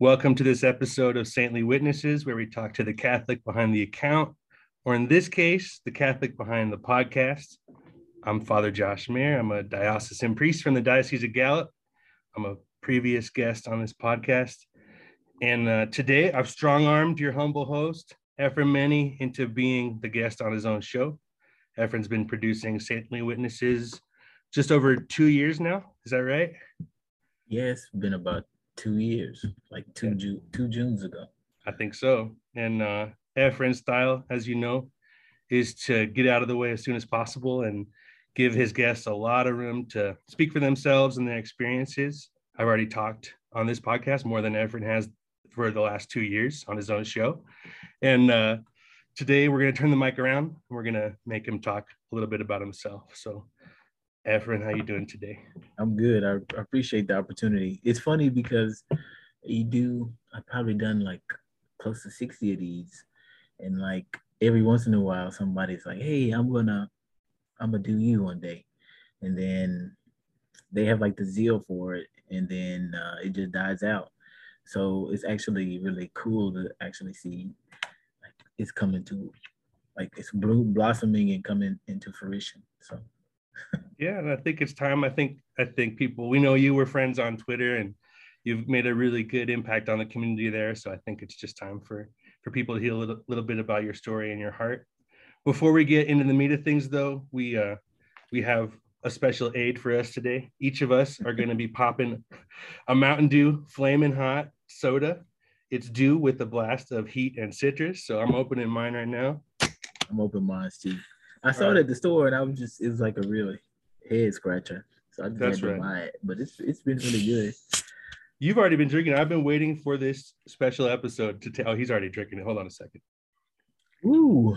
Welcome to this episode of Saintly Witnesses, where we talk to the Catholic behind the account, or in this case, the Catholic behind the podcast. I'm Father Josh Mayer. I'm a diocesan priest from the Diocese of Gallup. I'm a previous guest on this podcast. And uh, today I've strong armed your humble host, Many, into being the guest on his own show. Ephraim's been producing Saintly Witnesses just over two years now. Is that right? Yes, been about two years, like two Ju- two Junes ago. I think so. And uh, Ephraim's style, as you know, is to get out of the way as soon as possible and give his guests a lot of room to speak for themselves and their experiences. I've already talked on this podcast more than Ephraim has for the last two years on his own show. And uh, today we're going to turn the mic around and we're going to make him talk a little bit about himself. So Ephraim, how you doing today? I'm good. I, I appreciate the opportunity. It's funny because you do. I've probably done like close to sixty of these, and like every once in a while, somebody's like, "Hey, I'm gonna, I'm gonna do you one day," and then they have like the zeal for it, and then uh, it just dies out. So it's actually really cool to actually see like it's coming to, like it's blossoming and coming into fruition. So yeah, and I think it's time. I think I think people we know you were friends on Twitter and you've made a really good impact on the community there. So I think it's just time for for people to hear a little, little bit about your story and your heart. Before we get into the meat of things, though, we uh, we have a special aid for us today. Each of us are going to be popping a Mountain Dew flaming hot soda. It's Dew with a blast of heat and citrus. So I'm opening mine right now. I'm opening mine, Steve. I saw right. it at the store and I was just it was like a real head scratcher. So I just That's had to right. buy it. But it's it's been really good. You've already been drinking. I've been waiting for this special episode to tell. Oh, he's already drinking it. Hold on a second. Ooh.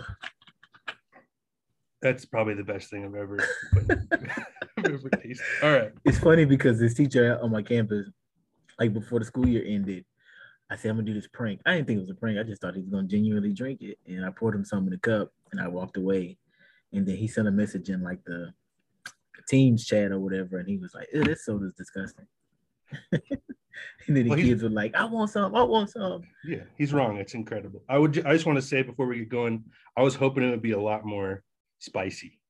That's probably the best thing I've ever, ever tasted. All right. It's funny because this teacher on my campus, like before the school year ended, I said, I'm gonna do this prank. I didn't think it was a prank. I just thought he was gonna genuinely drink it. And I poured him some in the cup and I walked away. And then he sent a message in like the Teams chat or whatever, and he was like, "This soda's disgusting." and then the well, kids were like, "I want some, I want some." Yeah, he's wrong. It's incredible. I would. I just want to say before we get going, I was hoping it would be a lot more spicy.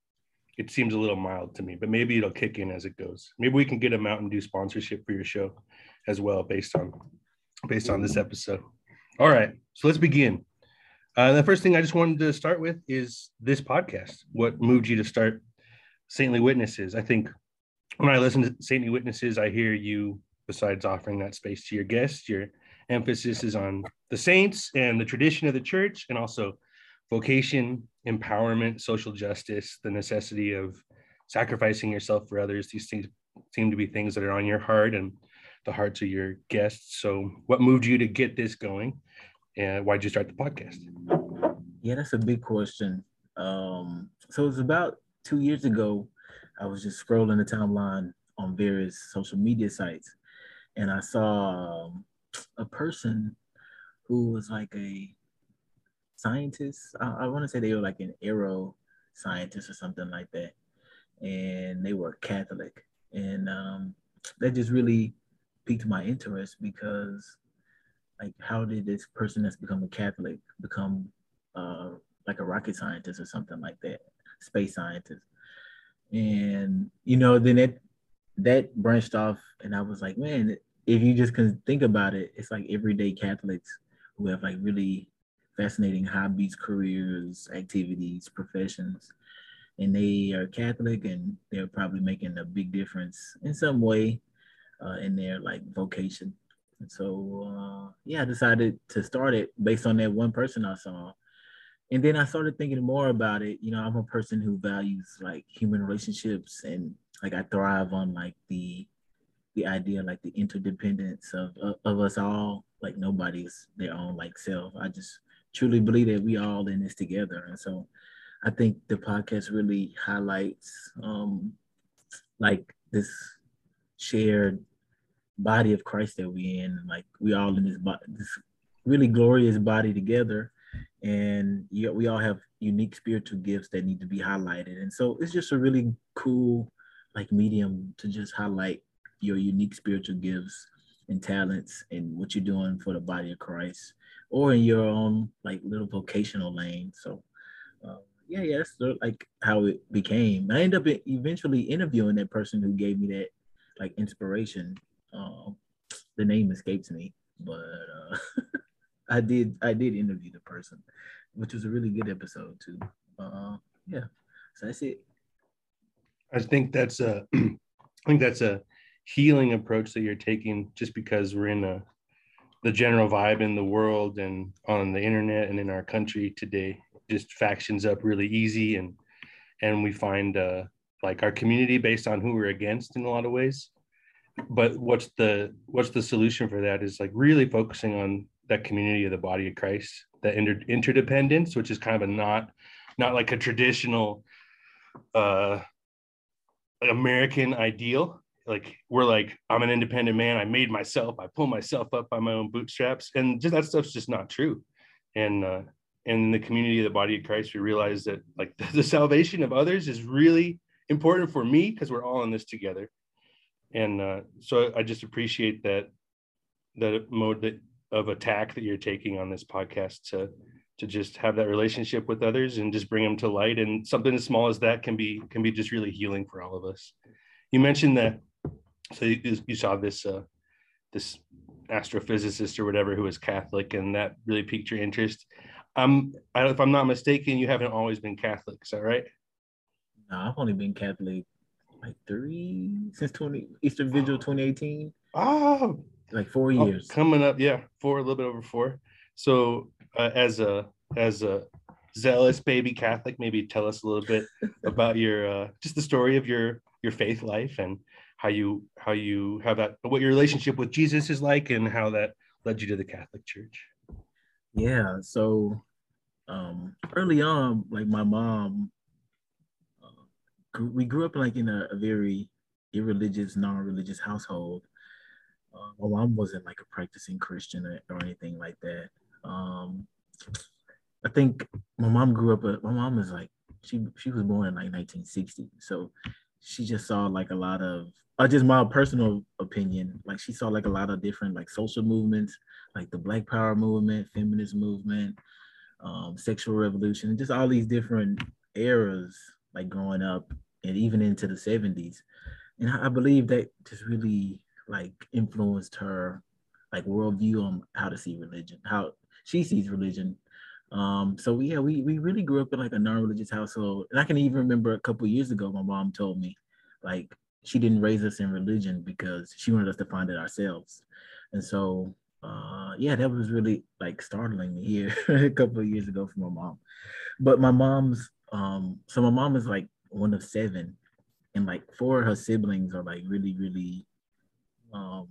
It seems a little mild to me, but maybe it'll kick in as it goes. Maybe we can get a Mountain Dew sponsorship for your show as well, based on based on this episode. All right, so let's begin. Uh, the first thing I just wanted to start with is this podcast. What moved you to start Saintly Witnesses? I think when I listen to Saintly Witnesses, I hear you, besides offering that space to your guests, your emphasis is on the saints and the tradition of the church, and also vocation, empowerment, social justice, the necessity of sacrificing yourself for others. These things seem to be things that are on your heart and the hearts of your guests. So, what moved you to get this going? And why did you start the podcast? Yeah, that's a big question. Um, so it's about two years ago. I was just scrolling the timeline on various social media sites, and I saw um, a person who was like a scientist. I, I want to say they were like an aero scientist or something like that, and they were Catholic, and um, that just really piqued my interest because like how did this person that's become a Catholic become uh, like a rocket scientist or something like that, space scientist? And you know, then it that branched off, and I was like, man, if you just can think about it, it's like everyday Catholics who have like really fascinating hobbies, careers, activities, professions, and they are Catholic, and they're probably making a big difference in some way uh, in their like vocation so uh, yeah, I decided to start it based on that one person I saw. And then I started thinking more about it. You know, I'm a person who values like human relationships and like I thrive on like the the idea like the interdependence of of, of us all. Like nobody's their own like self. I just truly believe that we all in this together. And so I think the podcast really highlights um like this shared body of Christ that we in. Like we all in this body, this really glorious body together, and you, we all have unique spiritual gifts that need to be highlighted. And so it's just a really cool like medium to just highlight your unique spiritual gifts and talents and what you're doing for the body of Christ or in your own like little vocational lane. So uh, yeah, yeah, that's sort of like how it became. I ended up eventually interviewing that person who gave me that like inspiration. Um, the name escapes me, but uh, I did I did interview the person, which was a really good episode too. Uh, yeah, so that's it. I think that's a I think that's a healing approach that you're taking just because we're in a the general vibe in the world and on the internet and in our country today just factions up really easy and and we find uh like our community based on who we're against in a lot of ways but what's the what's the solution for that is like really focusing on that community of the body of christ that inter- interdependence which is kind of a not not like a traditional uh american ideal. Like we're like i'm an independent man. I made myself. I pull myself up by my own bootstraps. And just that stuff's just not true. And uh in the community of the body of christ we realize that like the, the salvation of others is really important for me because we're all in this together and uh so i just appreciate that that mode that of attack that you're taking on this podcast to to just have that relationship with others and just bring them to light and something as small as that can be can be just really healing for all of us you mentioned that so you, you saw this uh, this astrophysicist or whatever who was Catholic, and that really piqued your interest. Um, I, if I'm not mistaken, you haven't always been Catholic. Is that right? No, I've only been Catholic like three since 20 Easter Vigil 2018. Oh, like four years. Oh, coming up, yeah, four, a little bit over four. So, uh, as a as a zealous baby Catholic, maybe tell us a little bit about your uh, just the story of your your faith life and how you how you have that what your relationship with Jesus is like and how that led you to the Catholic Church. Yeah, so um early on, like my mom, we grew up like in a, a very irreligious, non-religious household. Uh, my mom wasn't like a practicing Christian or, or anything like that. Um, I think my mom grew up. Uh, my mom is like she she was born in like 1960, so she just saw like a lot of uh, just my personal opinion like she saw like a lot of different like social movements like the black power movement feminist movement um, sexual revolution just all these different eras like growing up and even into the 70s and i believe that just really like influenced her like worldview on how to see religion how she sees religion um, so yeah, we we really grew up in like a non-religious household. And I can even remember a couple years ago, my mom told me, like, she didn't raise us in religion because she wanted us to find it ourselves. And so uh yeah, that was really like startling me here a couple of years ago from my mom. But my mom's um so my mom is like one of seven and like four of her siblings are like really, really um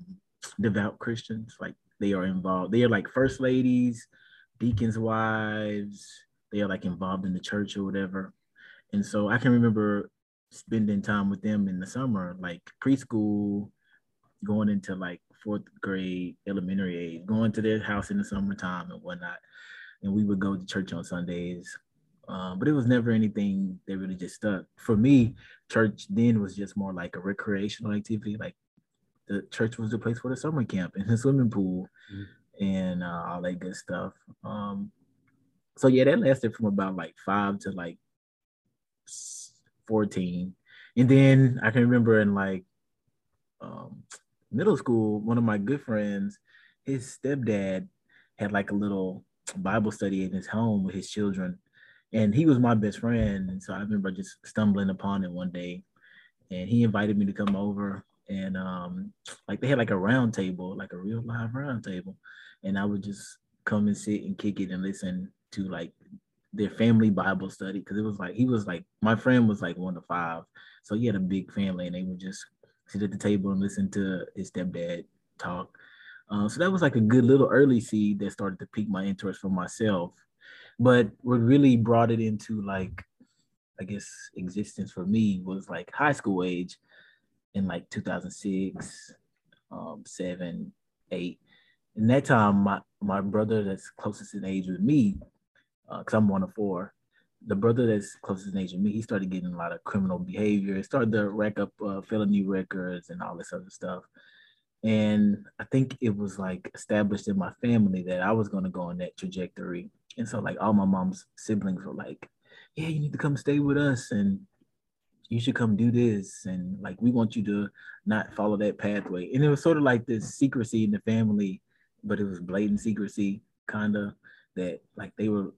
devout Christians. Like they are involved, they are like first ladies deacons' wives. They are like involved in the church or whatever. And so I can remember spending time with them in the summer, like preschool, going into like fourth grade, elementary age, going to their house in the summertime and whatnot. And we would go to church on Sundays. Um, but it was never anything that really just stuck. For me, church then was just more like a recreational activity. Like the church was the place for the summer camp and the swimming pool. Mm-hmm and uh, all that good stuff. Um, so yeah, that lasted from about like five to like 14. And then I can remember in like um, middle school, one of my good friends, his stepdad had like a little Bible study in his home with his children. And he was my best friend. And so I remember just stumbling upon it one day. And he invited me to come over. And um, like they had like a round table, like a real live round table and I would just come and sit and kick it and listen to like their family Bible study because it was like he was like my friend was like one to five, so he had a big family and they would just sit at the table and listen to his stepdad talk. Uh, so that was like a good little early seed that started to pique my interest for myself. But what really brought it into like, I guess, existence for me was like high school age in like 2006, um, seven, eight in that time, my my brother that's closest in age with me, because uh, I'm one of four, the brother that's closest in age with me, he started getting a lot of criminal behavior. Started to rack up uh, felony records and all this other stuff. And I think it was like established in my family that I was going to go on that trajectory. And so, like, all my mom's siblings were like, yeah, you need to come stay with us. And you should come do this and like we want you to not follow that pathway and it was sort of like this secrecy in the family but it was blatant secrecy kind of that like they were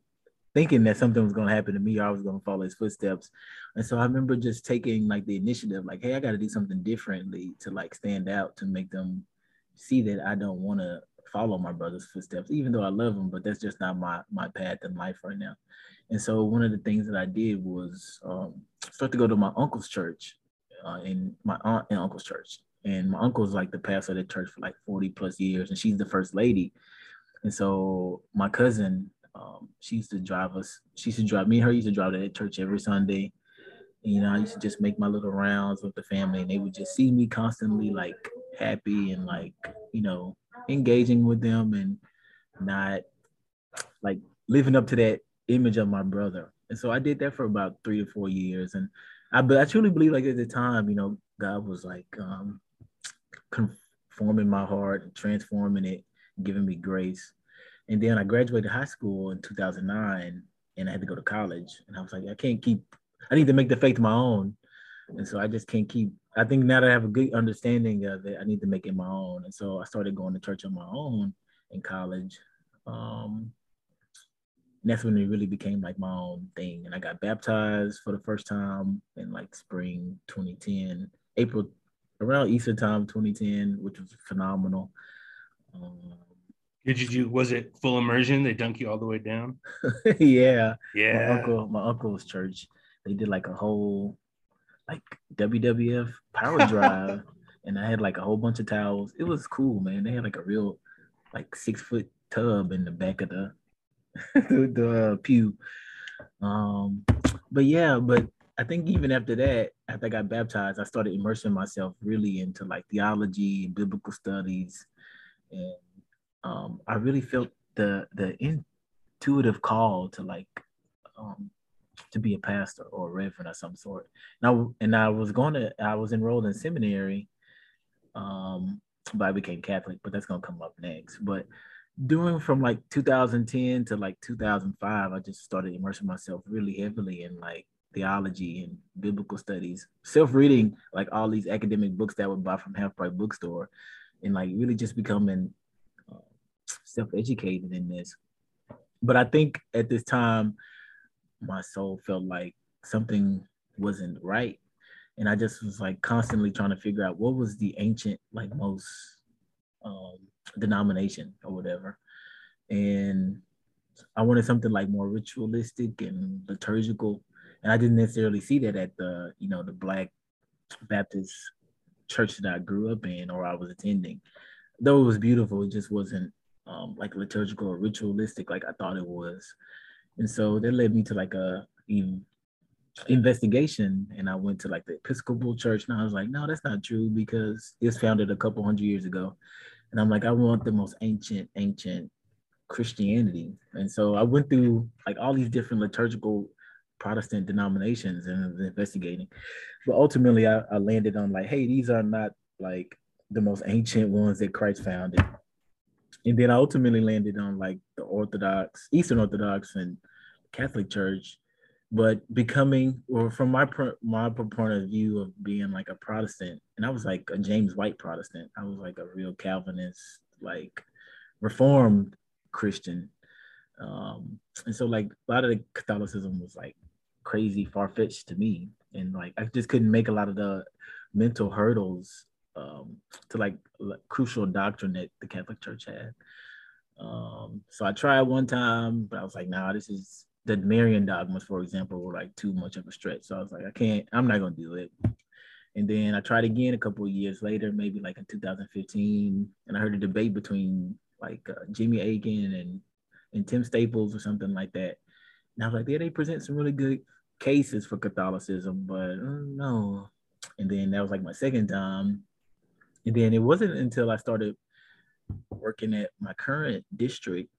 thinking that something was going to happen to me or i was going to follow his footsteps and so i remember just taking like the initiative like hey i got to do something differently to like stand out to make them see that i don't want to follow my brother's footsteps even though i love him but that's just not my my path in life right now and so one of the things that I did was um, start to go to my uncle's church, uh, and my aunt and uncle's church. And my uncle's like the pastor of the church for like 40 plus years, and she's the first lady. And so my cousin, um, she used to drive us. She used to drive me and her used to drive to that church every Sunday. And, you know, I used to just make my little rounds with the family, and they would just see me constantly like happy and like you know engaging with them and not like living up to that image of my brother. And so I did that for about three to four years. And I, but I truly believe like at the time, you know, God was like um, conforming my heart, transforming it, giving me grace. And then I graduated high school in 2009 and I had to go to college. And I was like, I can't keep, I need to make the faith my own. And so I just can't keep, I think now that I have a good understanding of it, I need to make it my own. And so I started going to church on my own in college. Um, and that's when it really became like my own thing. And I got baptized for the first time in like spring 2010, April around Easter time 2010, which was phenomenal. Um, Did you do? Was it full immersion? They dunk you all the way down. yeah, yeah. My uncle, my uncle's church, they did like a whole like WWF power drive, and I had like a whole bunch of towels. It was cool, man. They had like a real like six foot tub in the back of the the uh, pew. Um, but yeah, but I think even after that, after I got baptized, I started immersing myself really into like theology and biblical studies, and um, I really felt the the intuitive call to like um, to be a pastor or a reverend of some sort. And I, and I was going to I was enrolled in seminary, um, but I became Catholic. But that's gonna come up next. But doing from like 2010 to like 2005, I just started immersing myself really heavily in like theology and biblical studies, self-reading like all these academic books that I would buy from Half Price Bookstore, and like really just becoming uh, self-educated in this. But I think at this time, my soul felt like something wasn't right, and I just was like constantly trying to figure out what was the ancient, like most um, denomination or whatever. And I wanted something like more ritualistic and liturgical. And I didn't necessarily see that at the, you know, the Black Baptist church that I grew up in or I was attending. Though it was beautiful, it just wasn't um, like liturgical or ritualistic like I thought it was. And so that led me to like a investigation and I went to like the Episcopal church and I was like, no, that's not true because it was founded a couple hundred years ago. And I'm like, I want the most ancient, ancient Christianity. And so I went through like all these different liturgical Protestant denominations and investigating. But ultimately I, I landed on like, hey, these are not like the most ancient ones that Christ founded. And then I ultimately landed on like the Orthodox, Eastern Orthodox and Catholic Church. But becoming or from my my point of view of being like a protestant and i was like a james white protestant. I was like a real calvinist like reformed christian. Um and so like a lot of the catholicism was like crazy far-fetched to me. And like i just couldn't make a lot of the mental hurdles um to like crucial doctrine that the catholic church had um so i tried one time but i was like nah this is the Marian dogmas, for example, were like too much of a stretch. So I was like, I can't, I'm not gonna do it. And then I tried again a couple of years later, maybe like in 2015, and I heard a debate between like uh, Jimmy Akin and and Tim Staples or something like that. And I was like, yeah, they present some really good cases for Catholicism, but uh, no. And then that was like my second time. And then it wasn't until I started working at my current district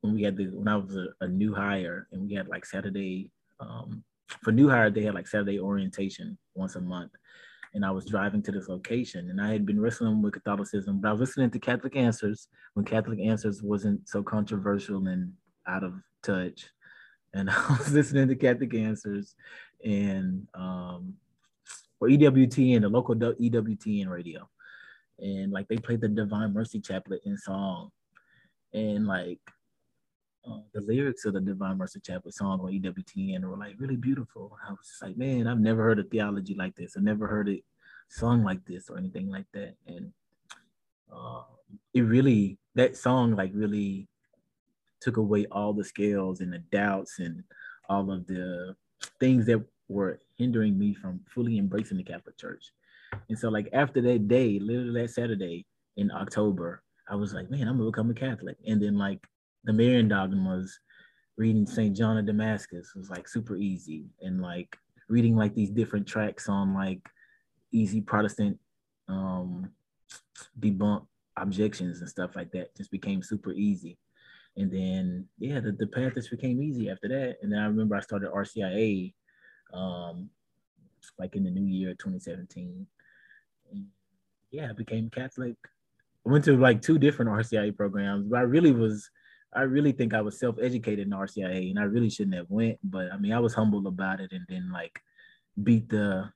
when we had the when I was a, a new hire and we had like Saturday um, for new hire they had like Saturday orientation once a month, and I was driving to this location, and I had been wrestling with Catholicism, but I was listening to Catholic Answers when Catholic Answers wasn't so controversial and out of touch, and I was listening to Catholic Answers, and um, for EWTN, the local EWTN radio, and like they played the Divine Mercy Chaplet in song, and like uh, the lyrics of the Divine Mercy Chaplet song on EWTN were like really beautiful. I was just like, man, I've never heard a theology like this. I've never heard it sung like this or anything like that. And uh, it really, that song like really took away all the scales and the doubts and all of the things that were hindering me from fully embracing the Catholic Church. And so, like after that day, literally that Saturday in October, I was like, man, I'm gonna become a Catholic. And then like the Marian dogmas, reading St. John of Damascus was like super easy. And like reading like these different tracks on like easy Protestant um debunk objections and stuff like that just became super easy. And then yeah, the, the path just became easy after that. And then I remember I started RCIA um like in the new year 2017. And yeah, I became Catholic. I went to like two different RCIA programs, but I really was I really think I was self-educated in RCIA and I really shouldn't have went, but I mean I was humble about it and then like beat the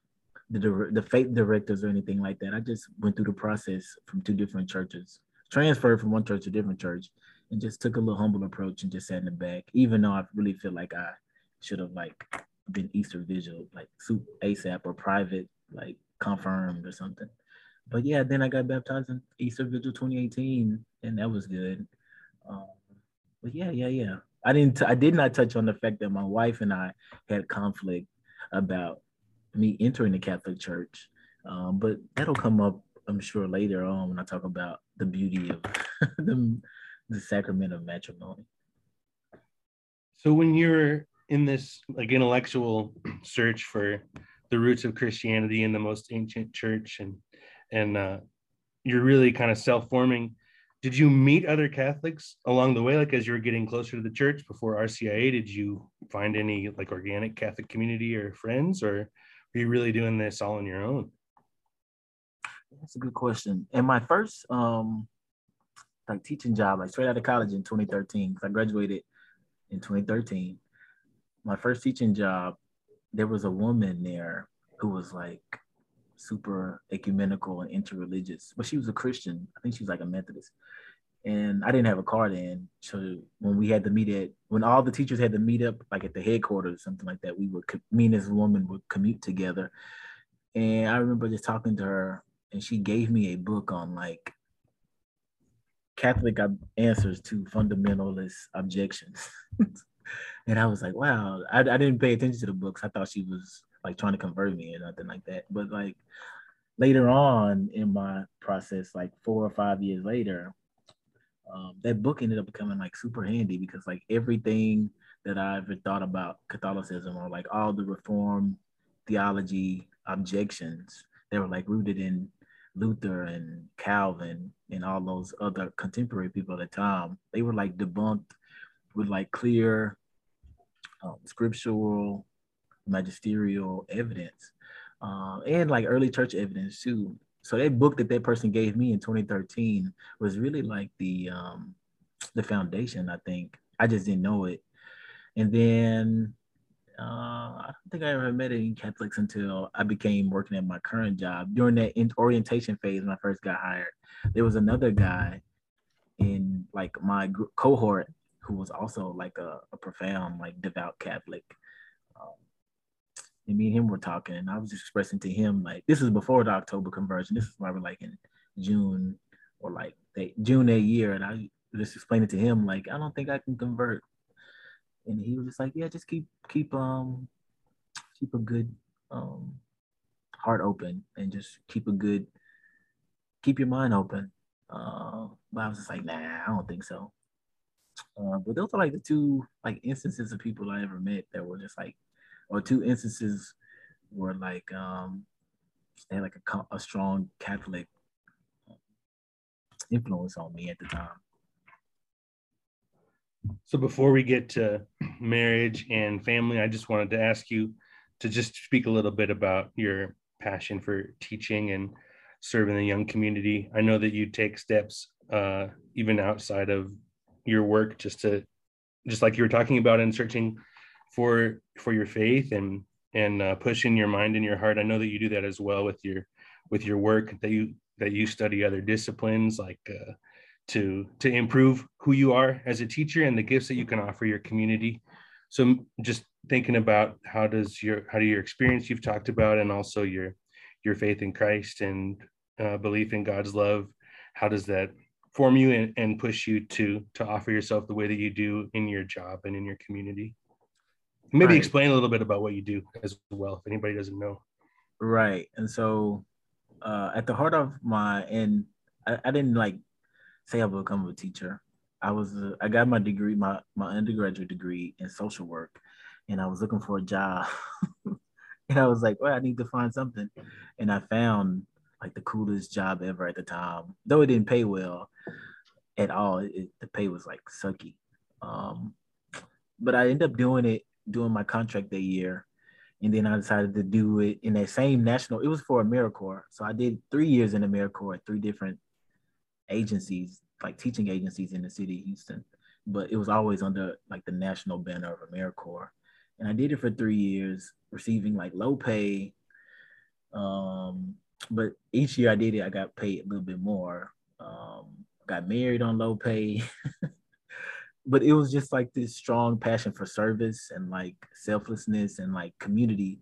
the the faith directors or anything like that. I just went through the process from two different churches, transferred from one church to different church, and just took a little humble approach and just sat in the back. Even though I really feel like I should have like been Easter Vigil, like soup ASAP or private, like confirmed or something. But yeah, then I got baptized in Easter Vigil 2018, and that was good. Um, but yeah, yeah, yeah. I didn't. T- I did not touch on the fact that my wife and I had conflict about me entering the Catholic Church, um, but that'll come up, I'm sure, later on when I talk about the beauty of the the sacrament of matrimony. So when you're in this like intellectual search for the roots of Christianity in the most ancient church and and uh, you're really kind of self-forming did you meet other Catholics along the way, like as you were getting closer to the church before RCIA? Did you find any like organic Catholic community or friends, or were you really doing this all on your own? That's a good question. And my first um like teaching job, like straight out of college in 2013, because I graduated in 2013. My first teaching job, there was a woman there who was like super ecumenical and interreligious, but she was a Christian. I think she was like a Methodist. And I didn't have a card then. So when we had to meet at, when all the teachers had to meet up, like at the headquarters or something like that, we would, me and this woman would commute together. And I remember just talking to her, and she gave me a book on like Catholic answers to fundamentalist objections. and I was like, wow, I, I didn't pay attention to the books. I thought she was like trying to convert me or nothing like that. But like later on in my process, like four or five years later, um, that book ended up becoming like super handy because like everything that I ever thought about Catholicism or like all the reform theology objections, they were like rooted in Luther and Calvin and all those other contemporary people at the time. They were like debunked with like clear um, scriptural magisterial evidence uh, and like early church evidence too. So that book that that person gave me in 2013 was really like the um, the foundation. I think I just didn't know it, and then uh, I don't think I ever met any Catholics until I became working at my current job. During that orientation phase when I first got hired, there was another guy in like my cohort who was also like a, a profound like devout Catholic. Um, and me and him were talking, and I was just expressing to him like this is before the October conversion. This is probably like in June or like June that year, and I just explained it to him like I don't think I can convert, and he was just like, yeah, just keep keep um keep a good um heart open and just keep a good keep your mind open. Uh, but I was just like, nah, I don't think so. Uh, but those are like the two like instances of people I ever met that were just like or two instances where like um they had like a, a strong Catholic influence on me at the time. So before we get to marriage and family, I just wanted to ask you to just speak a little bit about your passion for teaching and serving the young community. I know that you take steps uh, even outside of your work just to just like you were talking about and searching for for your faith and and uh, pushing your mind and your heart. I know that you do that as well with your with your work that you that you study other disciplines like uh, to to improve who you are as a teacher and the gifts that you can offer your community. So just thinking about how does your how do your experience you've talked about and also your your faith in Christ and uh, belief in God's love, how does that form you and, and push you to to offer yourself the way that you do in your job and in your community? Maybe right. explain a little bit about what you do as well, if anybody doesn't know. Right, and so uh, at the heart of my and I, I didn't like say I would become a teacher. I was uh, I got my degree, my my undergraduate degree in social work, and I was looking for a job. and I was like, well, I need to find something. And I found like the coolest job ever at the time. Though it didn't pay well at all, it, the pay was like sucky. Um, but I ended up doing it, doing my contract that year. And then I decided to do it in that same national, it was for AmeriCorps. So I did three years in AmeriCorps at three different agencies, like teaching agencies in the city of Houston. But it was always under like the national banner of AmeriCorps and I did it for three years, receiving like low pay. Um, but each year I did it, I got paid a little bit more. Um, got married on low pay. but it was just like this strong passion for service and like selflessness and like community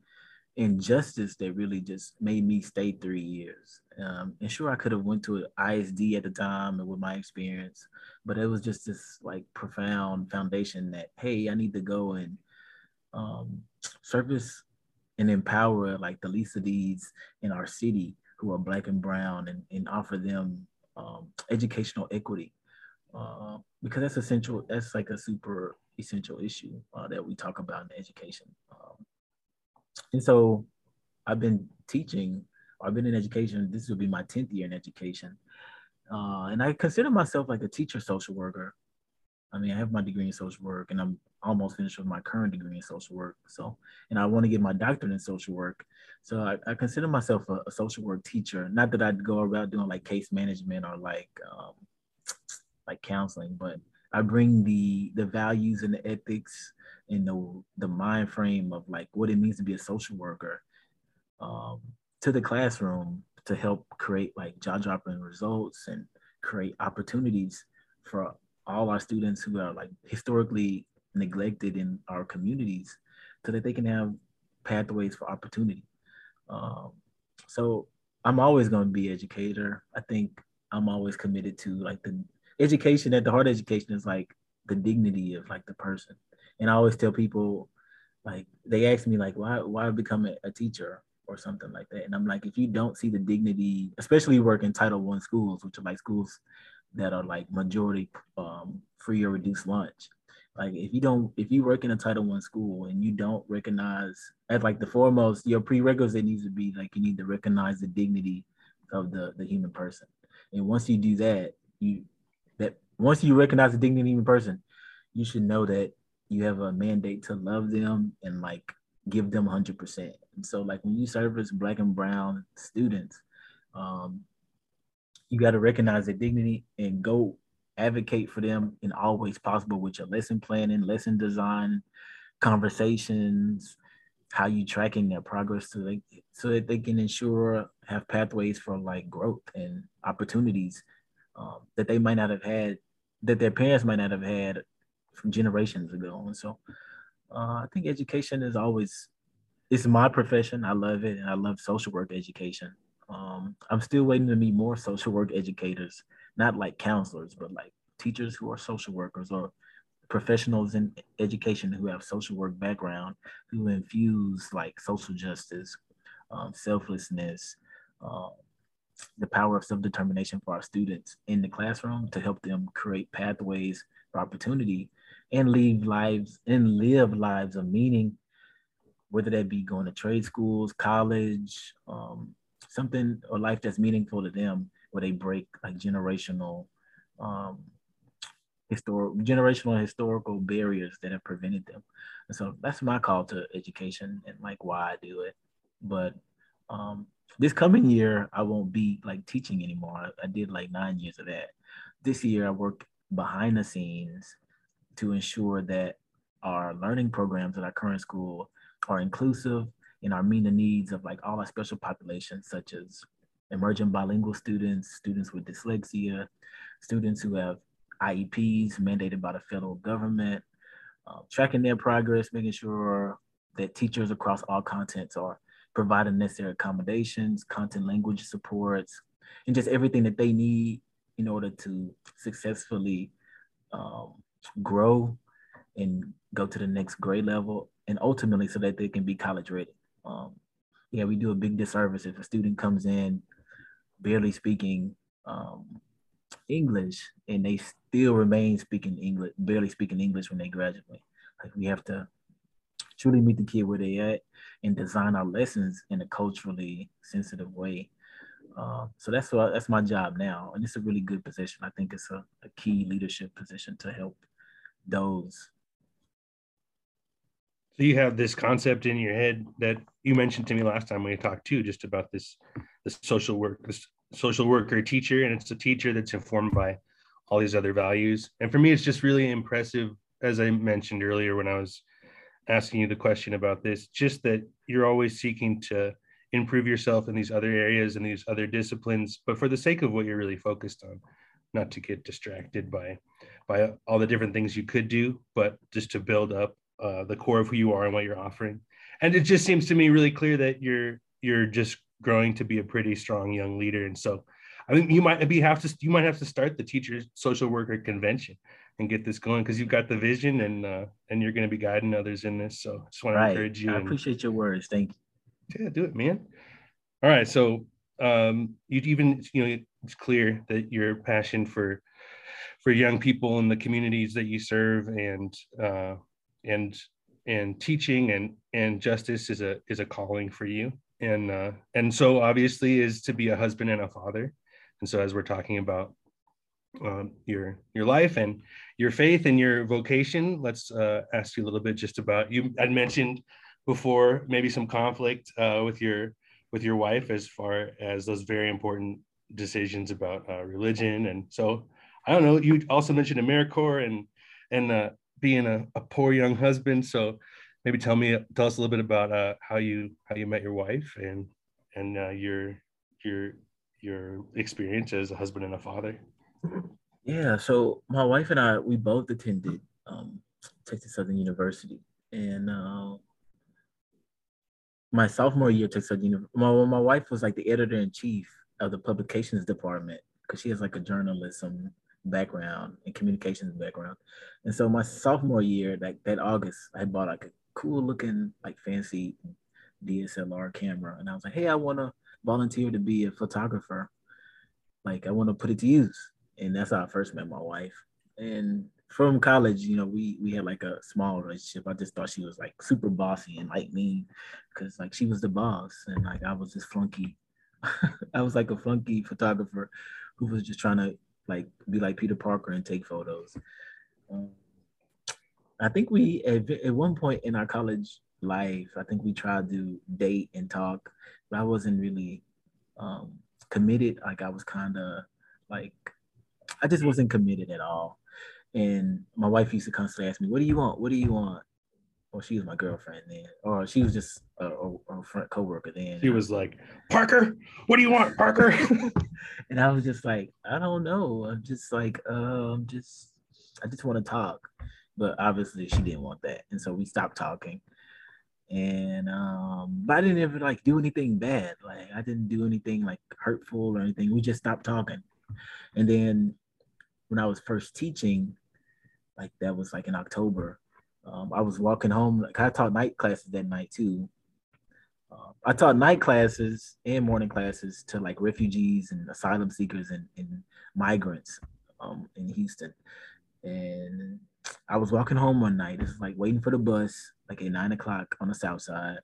and justice that really just made me stay three years. Um, and sure, I could have went to an ISD at the time and with my experience, but it was just this like profound foundation that hey, I need to go and um, service and empower like the least of these in our city who are black and brown and, and offer them um, educational equity. Uh, because that's essential that's like a super essential issue uh, that we talk about in education. Um, and so i've been teaching i've been in education this will be my 10th year in education. Uh, and i consider myself like a teacher social worker. I mean, I have my degree in social work and I'm almost finished with my current degree in social work. So, and I want to get my doctorate in social work. So I, I consider myself a, a, social work teacher. Not that I'd go about doing like case management or like, um, like counseling, but I bring the, the values and the ethics and the, the mind frame of like what it means to be a social worker um, to the classroom to help create like jaw dropping results and create opportunities for all our students who are like historically neglected in our communities so that they can have pathways for opportunity. Um, so I'm always going to be educator. I think I'm always committed to like the education at the heart education is like the dignity of like the person. And I always tell people like they ask me like why why become a, a teacher or something like that. And I'm like, if you don't see the dignity, especially work in Title One schools, which are like schools that are like majority um, free or reduced lunch. Like if you don't, if you work in a Title One school and you don't recognize as like the foremost, your prerequisite needs to be like you need to recognize the dignity of the the human person. And once you do that, you that once you recognize the dignity of the human person, you should know that you have a mandate to love them and like give them 100%. And so like when you service black and brown students, um, you got to recognize their dignity and go advocate for them in all ways possible with your lesson planning, lesson design, conversations, how you tracking their progress so they so that they can ensure have pathways for like growth and opportunities um, that they might not have had that their parents might not have had from generations ago. And so uh, I think education is always it's my profession. I love it and I love social work education. Um, I'm still waiting to meet more social work educators, not like counselors, but like teachers who are social workers or professionals in education who have social work background, who infuse like social justice, um, selflessness, uh, the power of self-determination for our students in the classroom to help them create pathways for opportunity and leave lives and live lives of meaning, whether that be going to trade schools, college, um, something or life that's meaningful to them where they break like generational um historic generational historical barriers that have prevented them and so that's my call to education and like why i do it but Um, this coming year, I won't be like teaching anymore. I, I did like nine years of that. This year, I work behind the scenes to ensure that our learning programs at our current school are inclusive and are meeting the needs of like all our special populations, such as emerging bilingual students, students with dyslexia, students who have IEPs mandated by the federal government, uh, tracking their progress, making sure that teachers across all contents are providing necessary accommodations, content language supports, and just everything that they need in order to successfully um, grow and go to the next grade level, and ultimately so that they can be college ready. Um, yeah, we do a big disservice if a student comes in barely speaking um, English and they still remain speaking English, barely speaking English when they graduate. Like we have to truly meet the kid where they at and design our lessons in a culturally sensitive way. Uh, so that's what that's my job now, and it's a really good position. I think it's a, a key leadership position to help those. So you have this concept in your head that you mentioned to me last time we talked too, just about this, this social work, this social worker teacher, and it's a teacher that's informed by all these other values. And for me, it's just really impressive, as I mentioned earlier when I was asking you the question about this, just that you're always seeking to improve yourself in these other areas and these other disciplines, but for the sake of what you're really focused on, not to get distracted by by all the different things you could do, but just to build up uh, the core of who you are and what you're offering. And it just seems to me really clear that you're you're just growing to be a pretty strong young leader. And so I think you might be have to you might have to start the teacher social worker convention and get this going because you've got the vision and uh, and you're going to be guiding others in this. So I just want right. to encourage you. I appreciate your words. Thank you. Yeah, do it, man. All right. So um, you even you know it's clear that your passion for for young people in the communities that you serve and uh, and and teaching and and justice is a is a calling for you. And uh, and so obviously is to be a husband and a father. And so as we're talking about um, your your life and your faith and your vocation let's uh, ask you a little bit just about you i'd mentioned before maybe some conflict uh, with your with your wife as far as those very important decisions about uh, religion. And so i don't know you also mentioned americorps and and uh, being a, a poor young husband. So maybe tell me tell us a little bit about uh, how you how you met your wife and and uh, your your your experience as a husband and a father. Yeah so my wife and i we both attended um, texas southern university. And uh, my sophomore year texas southern university my, my wife was like the editor-in-chief of the publications department because she has like a journalism background and communications background. And so my sophomore year, like that August, I bought like a cool looking, like fancy DSLR camera. And I was like, hey, I want to volunteer to be a photographer. Like, I want to put it to use. And that's how I first met my wife. And from college, you know, we we had like a small relationship. I just thought she was like super bossy and like me, because like she was the boss, and like I was this flunky. I was like a flunky photographer who was just trying to like be like Peter Parker and take photos. Um, I think we at, at one point in our college life, I think we tried to date and talk, but I wasn't really um, committed. Like I was kind of like I just wasn't committed at all. And my wife used to constantly ask me, "What do you want? What do you want?" Well, she was my girlfriend then, or she was just a, a, a front coworker then. She was like, "Parker, what do you want, Parker?" and I was just like, "I don't know. I'm just like, um, just I just want to talk." but obviously she didn't want that, and so we stopped talking. And um, but I didn't ever like do anything bad. Like I didn't do anything like hurtful or anything. We just stopped talking. And then when I was first teaching, like that was like in October. Um, I was walking home. Like I taught night classes that night too. Uh, I taught night classes and morning classes to like refugees and asylum seekers and, and migrants um, in Houston. And I was walking home one night. It's like waiting for the bus, like at nine o'clock on the south side.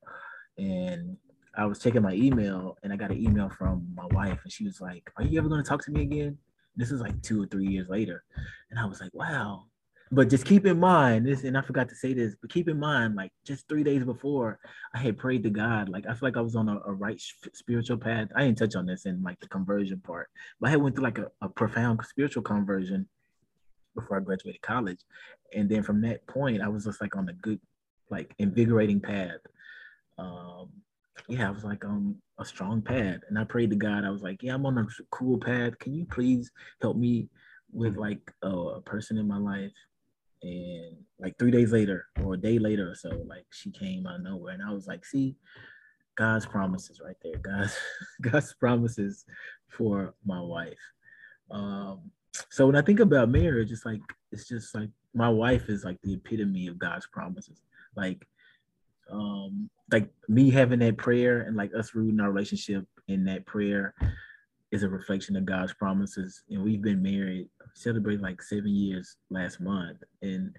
And I was checking my email and I got an email from my wife and she was like, Are you ever gonna talk to me again? This is like two or three years later. And I was like, Wow. But just keep in mind this, and I forgot to say this, but keep in mind, like just three days before, I had prayed to God. Like I feel like I was on a, a right spiritual path. I didn't touch on this in like the conversion part, but I had went through like a, a profound spiritual conversion before I graduated college, and then from that point, I was just like on a good, like invigorating path. Um, yeah, I was like on a strong path, and I prayed to God. I was like, yeah, I'm on a cool path. Can you please help me with like a person in my life? And like three days later, or a day later or so, like she came out of nowhere, and I was like, see, God's promises right there. God's God's promises for my wife. Um, so when I think about marriage, it's like it's just like my wife is like the epitome of God's promises. Like um like me having that prayer and like us rooting our relationship in that prayer is a reflection of God's promises. And we've been married, celebrating like seven years last month. And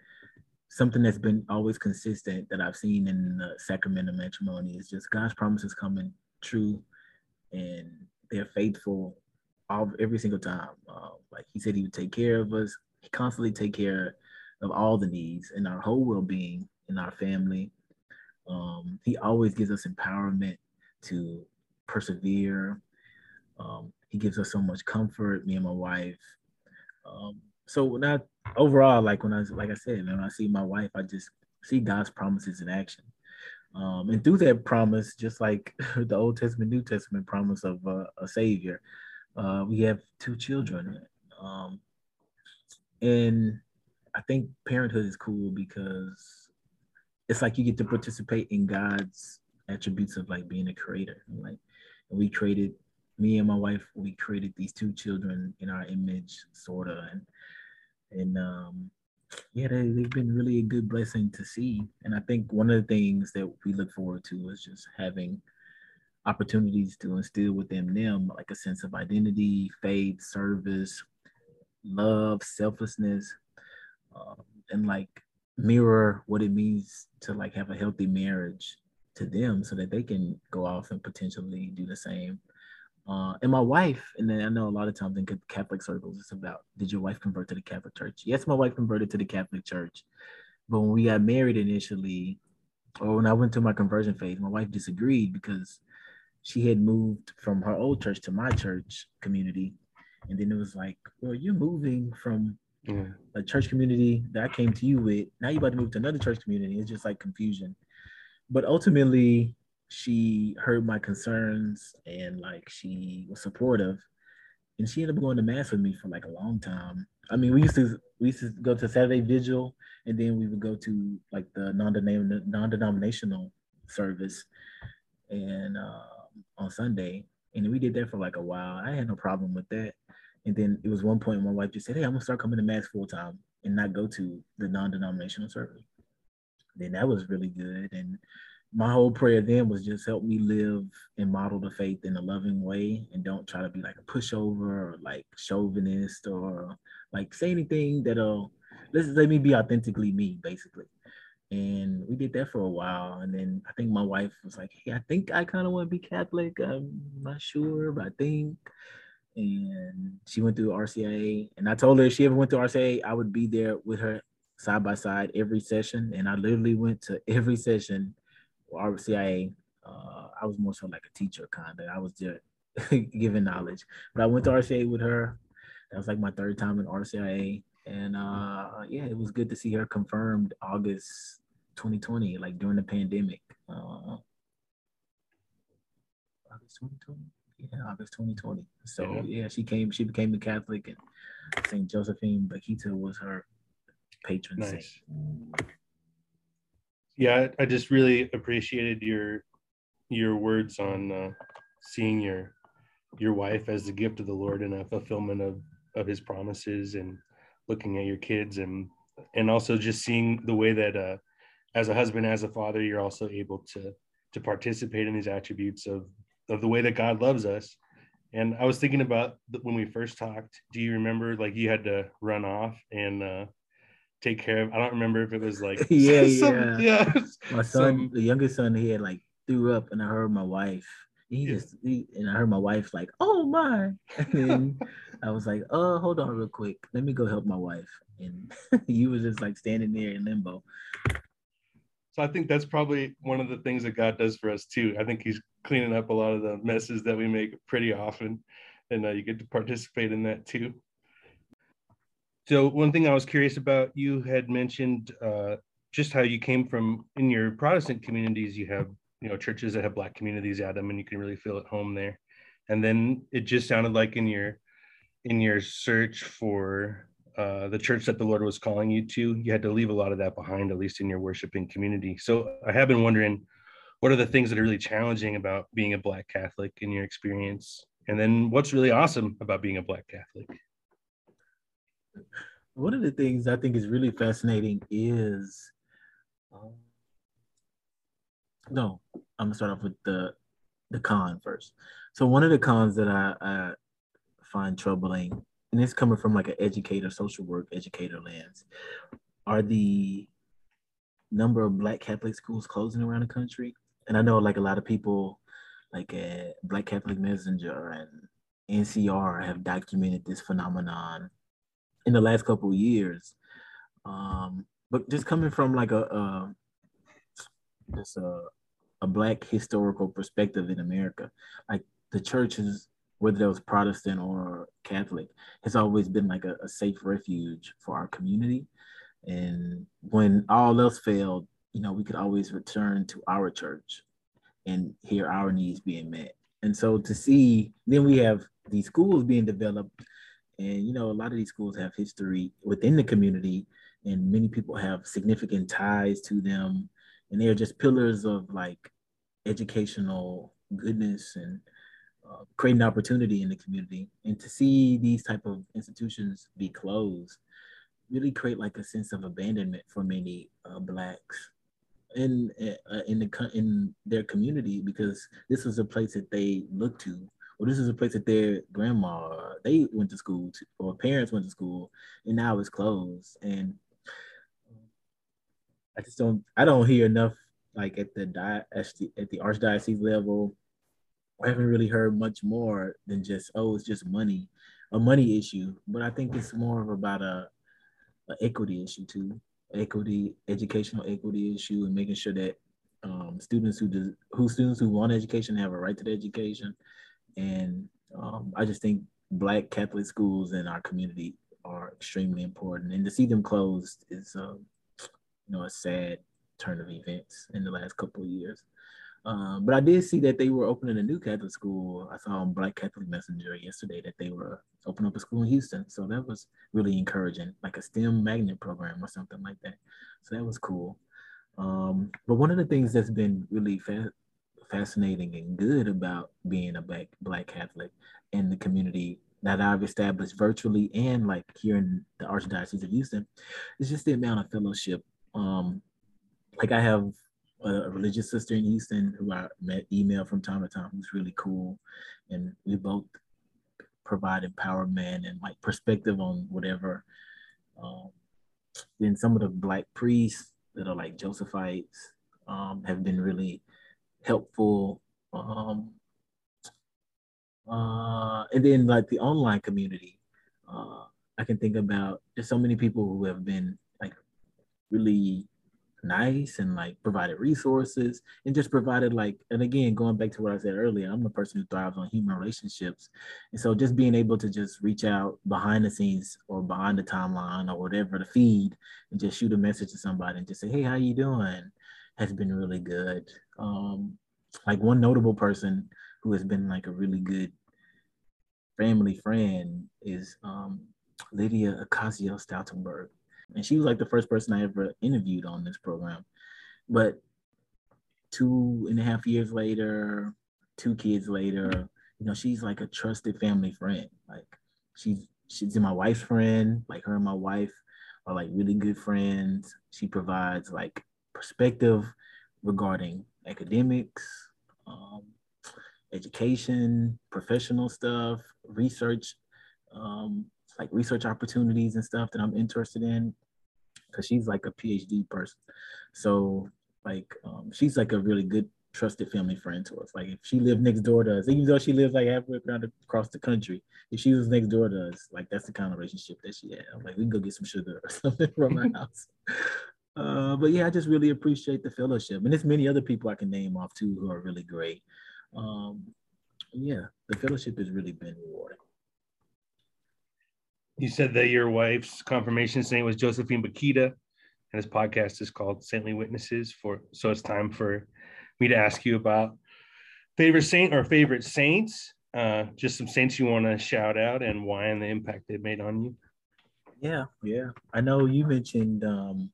something that's been always consistent that I've seen in the sacrament of matrimony is just God's promises coming true and they're faithful all every single time. Uh, like he said he would take care of us. He constantly take care of all the needs and our whole well-being in our family um, he always gives us empowerment to persevere. Um, he gives us so much comfort, me and my wife. Um, so when I overall, like when I like I said, when I see my wife, I just see God's promises in action. Um, and through that promise, just like the Old Testament, New Testament promise of uh, a Savior, uh, we have two children. Um, and I think parenthood is cool because it's like you get to participate in God's attributes of like being a creator. Like we created me and my wife, we created these two children in our image, sorta, and and um yeah, they, they've been really a good blessing to see. And I think one of the things that we look forward to is just having opportunities to instill within them like a sense of identity, faith, service, love, selflessness, um, and like mirror what it means to like have a healthy marriage to them so that they can go off and potentially do the same. Uh, and my wife, and then I know a lot of times in Catholic circles, it's about did your wife convert to the Catholic Church? Yes, my wife converted to the Catholic Church, but when we got married initially, or when I went through my conversion phase, my wife disagreed because she had moved from her old church to my church community, and then it was like, well, you're moving from yeah. a church community that I came to you with. Now you're about to move to another church community. It's just like confusion. But ultimately, she heard my concerns and like she was supportive. And she ended up going to mass with me for like a long time. I mean, we used to we used to go to Saturday vigil, and then we would go to like the non-denominational service, and uh, on Sunday, and we did that for like a while. I had no problem with that. And then it was one point my wife just said, Hey, I'm gonna start coming to mass full time and not go to the non-denominational service. Then that was really good. And my whole prayer then was just help me live and model the faith in a loving way and don't try to be like a pushover or like chauvinist or like say anything that'll let's let me be authentically me, basically. And we did that for a while. And then I think my wife was like, Hey, I think I kind of want to be Catholic. I'm not sure, but I think and she went through RCIA And I told her if she ever went through RCIA I would be there with her side by side every session. And I literally went to every session RCIA. Uh, I was more so like a teacher kind of. I was just giving knowledge, but I went to RCIA with her. That was like my third time in RCIA, and uh, yeah, it was good to see her confirmed August 2020, like during the pandemic. Uh, August 2020 yeah, August 2020. So yeah. yeah, she came, she became a Catholic, and Saint Josephine Bakhita was her patron nice. saint. Yeah, I just really appreciated your your words on uh, seeing your your wife as the gift of the Lord and a fulfillment of of His promises, and looking at your kids, and and also just seeing the way that uh, as a husband, as a father, you're also able to to participate in these attributes of of the way that God loves us. And I was thinking about when we first talked. Do you remember like you had to run off and uh, take care of? I don't remember if it was like yeah, some, yeah, yeah. My son, some, the youngest son, he had like threw up, and I heard my wife. He yeah. just he, and I heard my wife like, "Oh my!" And then I was like, oh, hold on real quick. Let me go help my wife. And you was just like standing there in limbo. So I think that's probably one of the things that God does for us too. I think He's cleaning up a lot of the messes that we make pretty often, and uh, you get to participate in that too. So one thing I was curious about, you had mentioned uh, just how you came from in your Protestant communities. You have you know churches that have Black communities at them, and you can really feel at home there. And then it just sounded like in your in your search for uh, the church that the Lord was calling you to, you had to leave a lot of that behind, at least in your worshiping community. So I have been wondering, what are the things that are really challenging about being a Black Catholic in your experience? And then what's really awesome about being a Black Catholic? One of the things I think is really fascinating is, um, no, I'm gonna start off with the the con first. So one of the cons that I, I find troubling, and it's coming from like an educator, social work educator lens, are the number of Black Catholic schools closing around the country. And I know like a lot of people, like Black Catholic Messenger and NCR, have documented this phenomenon in the last couple of years. Um, but just coming from like a, a just a, a black historical perspective in America, like the church churches whether that was Protestant or Catholic, has always been like a, a safe refuge for our community. And when all else failed, you know, we could always return to our church and hear our needs being met. And so to see, then we have these schools being developed, and you know, a lot of these schools have history within the community, and many people have significant ties to them, and they're just pillars of like educational goodness and uh, creating opportunity in the community. And to see these type of institutions be closed really create like a sense of abandonment for many uh, blacks in uh, in the in their community because this was a place that they looked to or this is a place that their grandma they went to school to, or parents went to school and now it's closed and I just don't I don't hear enough like at the di- at the archdiocese level I haven't really heard much more than just oh it's just money, a money issue. But I think it's more of about a, a equity issue too, equity, educational equity issue, and making sure that um, students who do, who students who want education have a right to the education. And um, I just think Black Catholic schools in our community are extremely important, and to see them closed is, uh, you know, a sad turn of events in the last couple of years. Um, but I did see that they were opening a new Catholic school. I saw on Black Catholic Messenger yesterday that they were opening up a school in Houston. So that was really encouraging, like a STEM magnet program or something like that. So that was cool. Um, but one of the things that's been really fa- fascinating and good about being a black black Catholic in the community that I've established virtually and like here in the Archdiocese of Houston is just the amount of fellowship. Um, like I have a religious sister in Houston who I met email from time to time who's really cool. And we both provide empowerment and like perspective on whatever. Um, then some of the black priests that are like Josephites um, have been really helpful. Um, uh, and then like the online community, uh, I can think about there's so many people who have been like really nice and like provided resources and just provided like and again going back to what i said earlier i'm a person who thrives on human relationships and so just being able to just reach out behind the scenes or behind the timeline or whatever the feed and just shoot a message to somebody and just say hey how you doing has been really good um like one notable person who has been like a really good family friend is um lydia ocasio Stoutenburg and she was like the first person I ever interviewed on this program. But two and a half years later, two kids later, you know, she's like a trusted family friend. Like she's she's my wife's friend. Like her and my wife are like really good friends. She provides like perspective regarding academics, um, education, professional stuff, research, um, like research opportunities and stuff that I'm interested in because she's like a PhD person. So like um, she's like a really good trusted family friend to us. Like if she lived next door to us, even though she lives like halfway around across the country, if she was next door to us, like that's the kind of relationship that she had. I'm like, we can go get some sugar or something from her house. Uh, but yeah, I just really appreciate the fellowship, and there's many other people I can name off too who are really great. Um, yeah, the fellowship has really been rewarding. You said that your wife's confirmation saint was Josephine Bakhita, and his podcast is called Saintly Witnesses. For so it's time for me to ask you about favorite saint or favorite saints. Uh, just some saints you want to shout out and why and the impact they've made on you. Yeah, yeah. I know you mentioned um,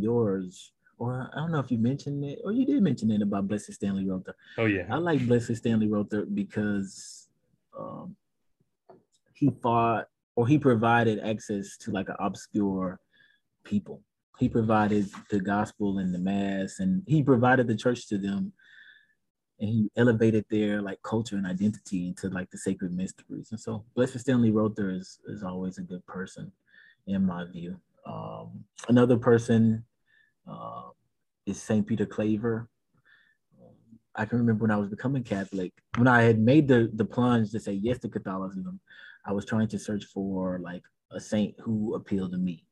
yours, or I don't know if you mentioned it, or you did mention it about Blessed Stanley Rother. Oh yeah, I like Blessed Stanley Rother because um, he fought or he provided access to like an obscure people. He provided the gospel and the mass, and he provided the church to them, and he elevated their like culture and identity into like the sacred mysteries. And so, Blessed Stanley Rother is is always a good person, in my view. Um, another person uh, is Saint Peter Claver. I can remember when I was becoming Catholic, when I had made the the plunge to say yes to Catholicism, I was trying to search for like a saint who appealed to me.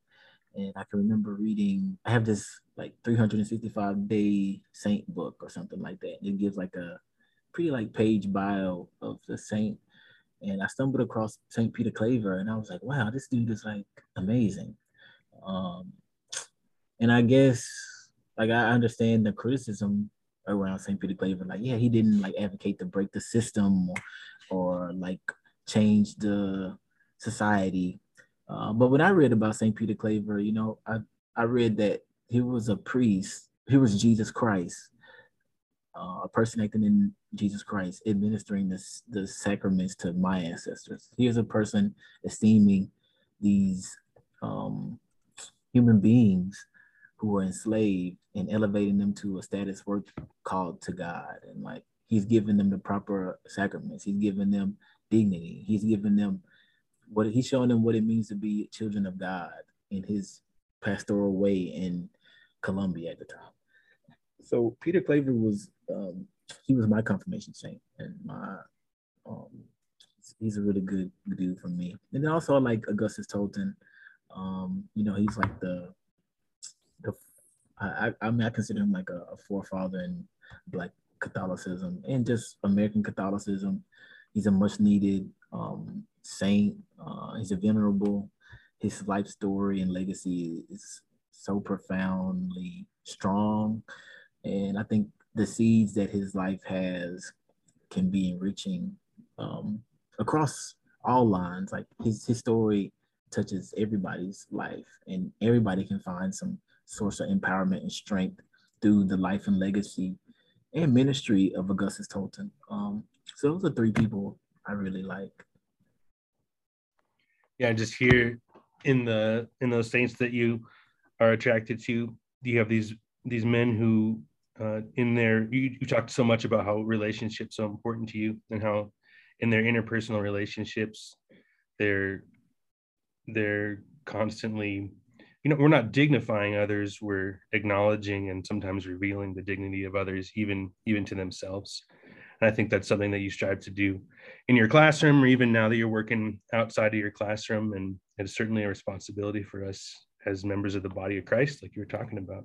And I can remember reading, I have this like 365 day saint book or something like that. It gives like a pretty like page bio of the saint. And I stumbled across Saint Peter Claver and I was like, wow, this dude is like amazing. Um, and I guess like I understand the criticism around St. Peter Claver. Like, yeah, he didn't like advocate to break the system or, or like change the society. Uh, but when I read about St. Peter Claver, you know, I, I read that he was a priest, he was Jesus Christ, uh, a person acting in Jesus Christ, administering the, the sacraments to my ancestors. Here's a person esteeming these um, human beings who were enslaved and elevating them to a status worth called to God. And like he's giving them the proper sacraments. He's giving them dignity. He's giving them what he's showing them what it means to be children of God in his pastoral way in Colombia at the time. So Peter Claver was um, he was my confirmation saint and my um, he's a really good dude for me. And also like Augustus Tolton, um, you know, he's like the the I, I mean I consider him like a, a forefather in black Catholicism and just American Catholicism he's a much needed um, saint. Uh, he's a venerable. His life story and legacy is so profoundly strong, and I think the seeds that his life has can be enriching um, across all lines. Like his his story touches everybody's life, and everybody can find some source of empowerment and strength through the life and legacy and ministry of Augustus Tolton. Um, so those are three people I really like. Yeah, just here in the in those saints that you are attracted to, you have these these men who uh, in their you, you talked so much about how relationships so important to you and how in their interpersonal relationships they're they're constantly you know we're not dignifying others we're acknowledging and sometimes revealing the dignity of others even even to themselves and I think that's something that you strive to do in your classroom, or even now that you're working outside of your classroom. And it's certainly a responsibility for us as members of the body of Christ, like you were talking about.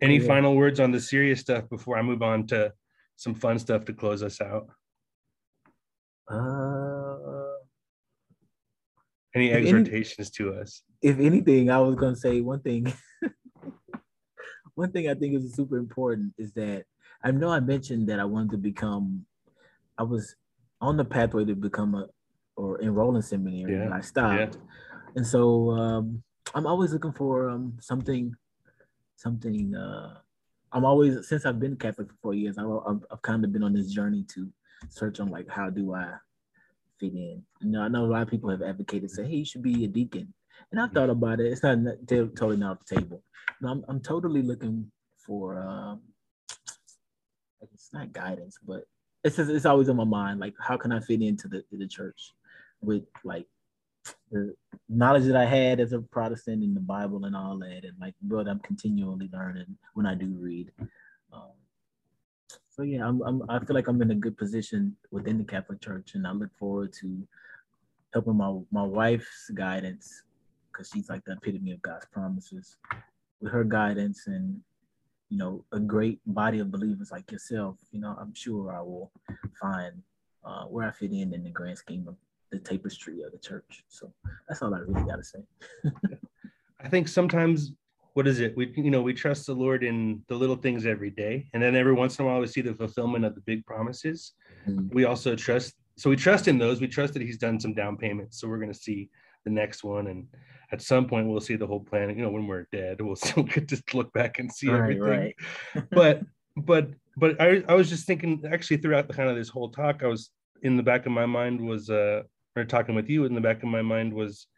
Any yeah. final words on the serious stuff before I move on to some fun stuff to close us out? Uh, any exhortations any, to us? If anything, I was going to say one thing. one thing I think is super important is that I know I mentioned that I wanted to become, I was on the pathway to become a or enroll in seminary, yeah. and I stopped. Yeah. And so um, I'm always looking for um, something, something. Uh, I'm always since I've been Catholic for four years. I, I've, I've kind of been on this journey to search on like how do I fit in. You know, I know a lot of people have advocated say, hey, you should be a deacon, and I thought about it. It's not totally not off the table. I'm I'm totally looking for um, it's not guidance, but it's just, it's always on my mind. Like, how can I fit into the the church with like the knowledge that I had as a Protestant in the Bible and all that, and like, but I'm continually learning when I do read. Um, so yeah, I'm, I'm I feel like I'm in a good position within the Catholic Church, and I look forward to helping my my wife's guidance because she's like the epitome of God's promises. With her guidance and you know a great body of believers like yourself, you know I'm sure I will find uh, where I fit in in the grand scheme of the tapestry of the church. So that's all I really got to say. I think sometimes what is it? We you know we trust the Lord in the little things every day, and then every once in a while we see the fulfillment of the big promises. Mm-hmm. We also trust, so we trust in those. We trust that He's done some down payments, so we're going to see the next one, and at some point we'll see the whole plan. You know, when we're dead, we'll still get to look back and see right, everything. Right. but but but I I was just thinking actually throughout the kind of this whole talk, I was in the back of my mind was uh or talking with you in the back of my mind was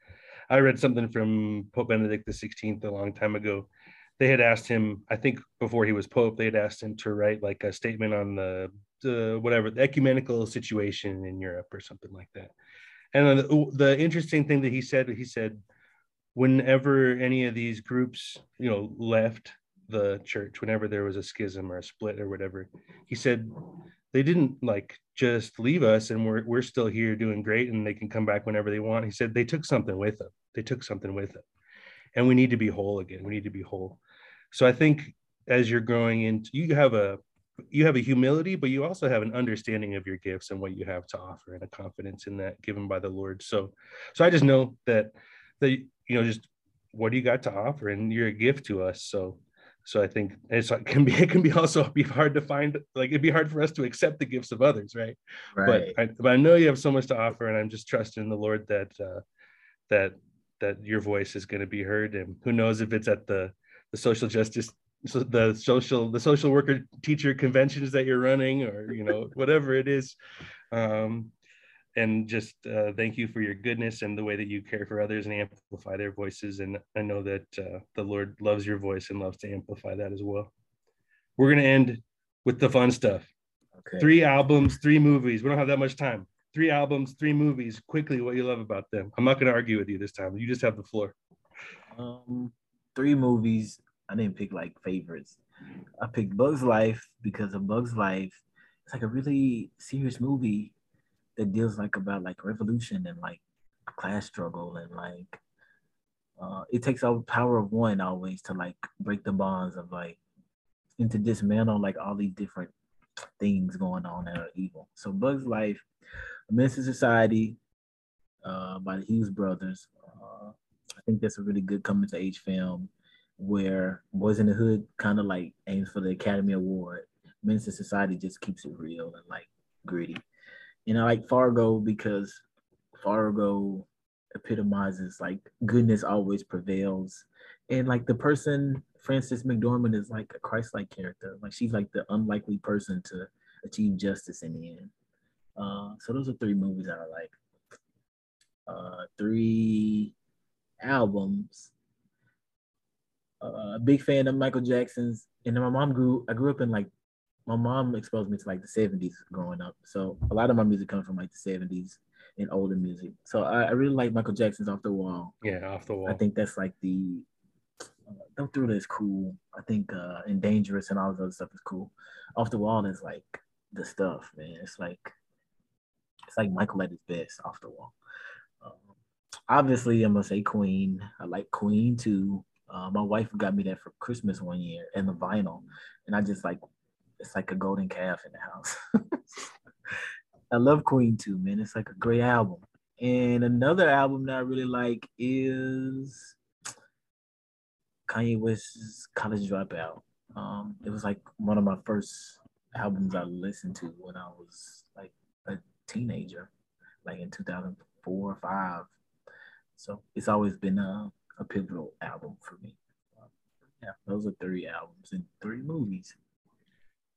I read something from Pope Benedict the Sixteenth a long time ago. They had asked him, I think before he was Pope, they had asked him to write like a statement on the, the whatever the ecumenical situation in Europe or something like that. And the, the interesting thing that he said, he said, whenever any of these groups, you know, left the church, whenever there was a schism or a split or whatever, he said they didn't like just leave us and we're we're still here doing great and they can come back whenever they want. He said they took something with them. They took something with them. and we need to be whole again. We need to be whole. So i think as you're growing into you have a you have a humility but you also have an understanding of your gifts and what you have to offer and a confidence in that given by the lord. So so i just know that that you know just what do you got to offer and you're a gift to us. So so i think it's, it can be it can be also be hard to find like it'd be hard for us to accept the gifts of others right, right. but I, but I know you have so much to offer and i'm just trusting the lord that uh that that your voice is going to be heard and who knows if it's at the the social justice so the social the social worker teacher conventions that you're running or you know whatever it is um, and just uh, thank you for your goodness and the way that you care for others and amplify their voices and i know that uh, the lord loves your voice and loves to amplify that as well we're going to end with the fun stuff okay. three albums three movies we don't have that much time three albums, three movies. Quickly, what you love about them. I'm not going to argue with you this time. You just have the floor. Um, three movies. I didn't pick like favorites. I picked Bugs Life because of Bugs Life. It's like a really serious movie that deals like about like revolution and like class struggle and like uh, it takes the power of one always to like break the bonds of like and to dismantle like all these different things going on that are evil. So Bugs Life Menace II Society uh, by the Hughes brothers. Uh, I think that's a really good coming to age film where Boyz n the Hood kind of like aims for the Academy Award. Menace II Society just keeps it real and like gritty. And I like Fargo because Fargo epitomizes like goodness always prevails. And like the person, Frances McDormand, is like a Christ like character. Like she's like the unlikely person to achieve justice in the end. Uh, so those are three movies that I like. Uh, three albums. Uh, a big fan of Michael Jackson's, and my mom grew. I grew up in like, my mom exposed me to like the '70s growing up. So a lot of my music comes from like the '70s and older music. So I, I really like Michael Jackson's "Off the Wall." Yeah, "Off the Wall." I think that's like the uh, Don't Thriller is cool. I think uh and Dangerous and all this other stuff is cool. Off the Wall is like the stuff, man. It's like it's like Michael at his best off the wall. Um, obviously, I'm gonna say Queen. I like Queen too. Uh, my wife got me that for Christmas one year and the vinyl, and I just like it's like a golden calf in the house. I love Queen too, man. It's like a great album. And another album that I really like is Kanye West's College Dropout. Um, it was like one of my first albums I listened to when I was like a teenager, like in 2004 or five. So it's always been a, a pivotal album for me. yeah, those are three albums and three movies.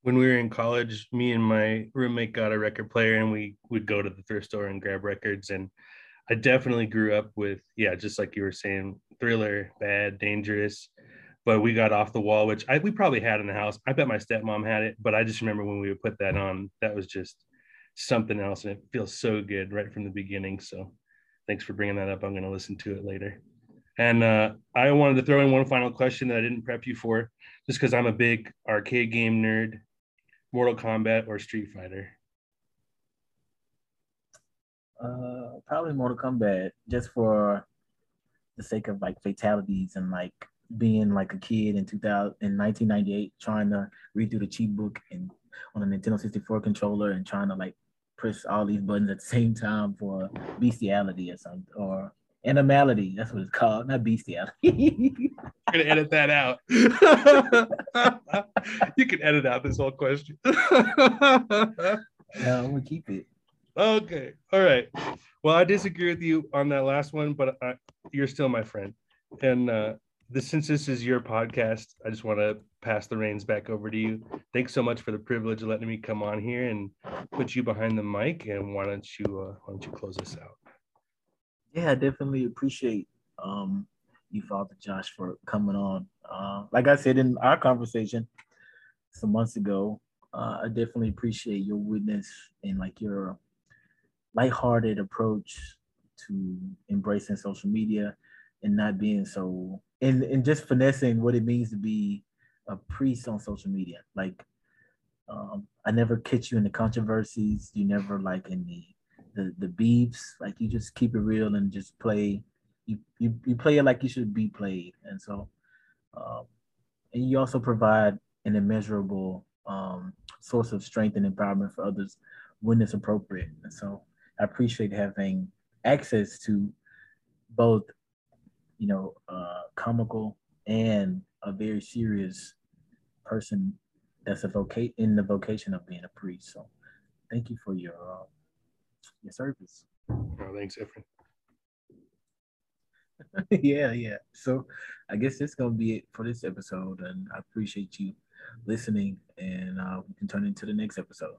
When we were in college, me and my roommate got a record player and we would go to the thrift store and grab records. And I definitely grew up with, yeah, just like you were saying, thriller, bad, dangerous. But we got off the wall, which I, we probably had in the house. I bet my stepmom had it, but I just remember when we would put that on, that was just something else and it feels so good right from the beginning so thanks for bringing that up i'm going to listen to it later And uh, I wanted to throw in one final question that I didn't prep you for, just because I'm a big arcade game nerd. Mortal Kombat or Street Fighter? Uh, probably Mortal Kombat, just for the sake of like fatalities and like being like a kid in 2000 in 1998 trying to read through the cheat book and on a Nintendo 64 controller and trying to like press all these buttons at the same time for bestiality or something or animality. That's what it's called, not bestiality. I'm gonna edit that out. you can edit out this whole question. no, I'm gonna keep it. Okay. All right. Well, I disagree with you on that last one, but I, you're still my friend. And uh, this, since this is your podcast, I just want to pass the reins back over to you. Thanks so much for the privilege of letting me come on here and put you behind the mic. And why don't you uh, why don't you close us out? Yeah, I definitely appreciate um, you, Father Josh, for coming on. Uh, like I said in our conversation some months ago, uh, I definitely appreciate your witness and like your lighthearted approach to embracing social media and not being so and, and just finessing what it means to be a priest on social media. Like um, I never catch you in the controversies. You never like in the the the beefs. Like you just keep it real and just play. You you, you play it like you should be played. And so, um, and you also provide an immeasurable um, source of strength and empowerment for others when it's appropriate. And so, I appreciate having access to both, you know, uh, comical and a very serious person that's a vocate in the vocation of being a priest. So, thank you for your uh, your service. Oh, thanks, Efren. yeah, yeah. So, I guess that's gonna be it for this episode, and I appreciate you listening, and uh, we can turn into the next episode.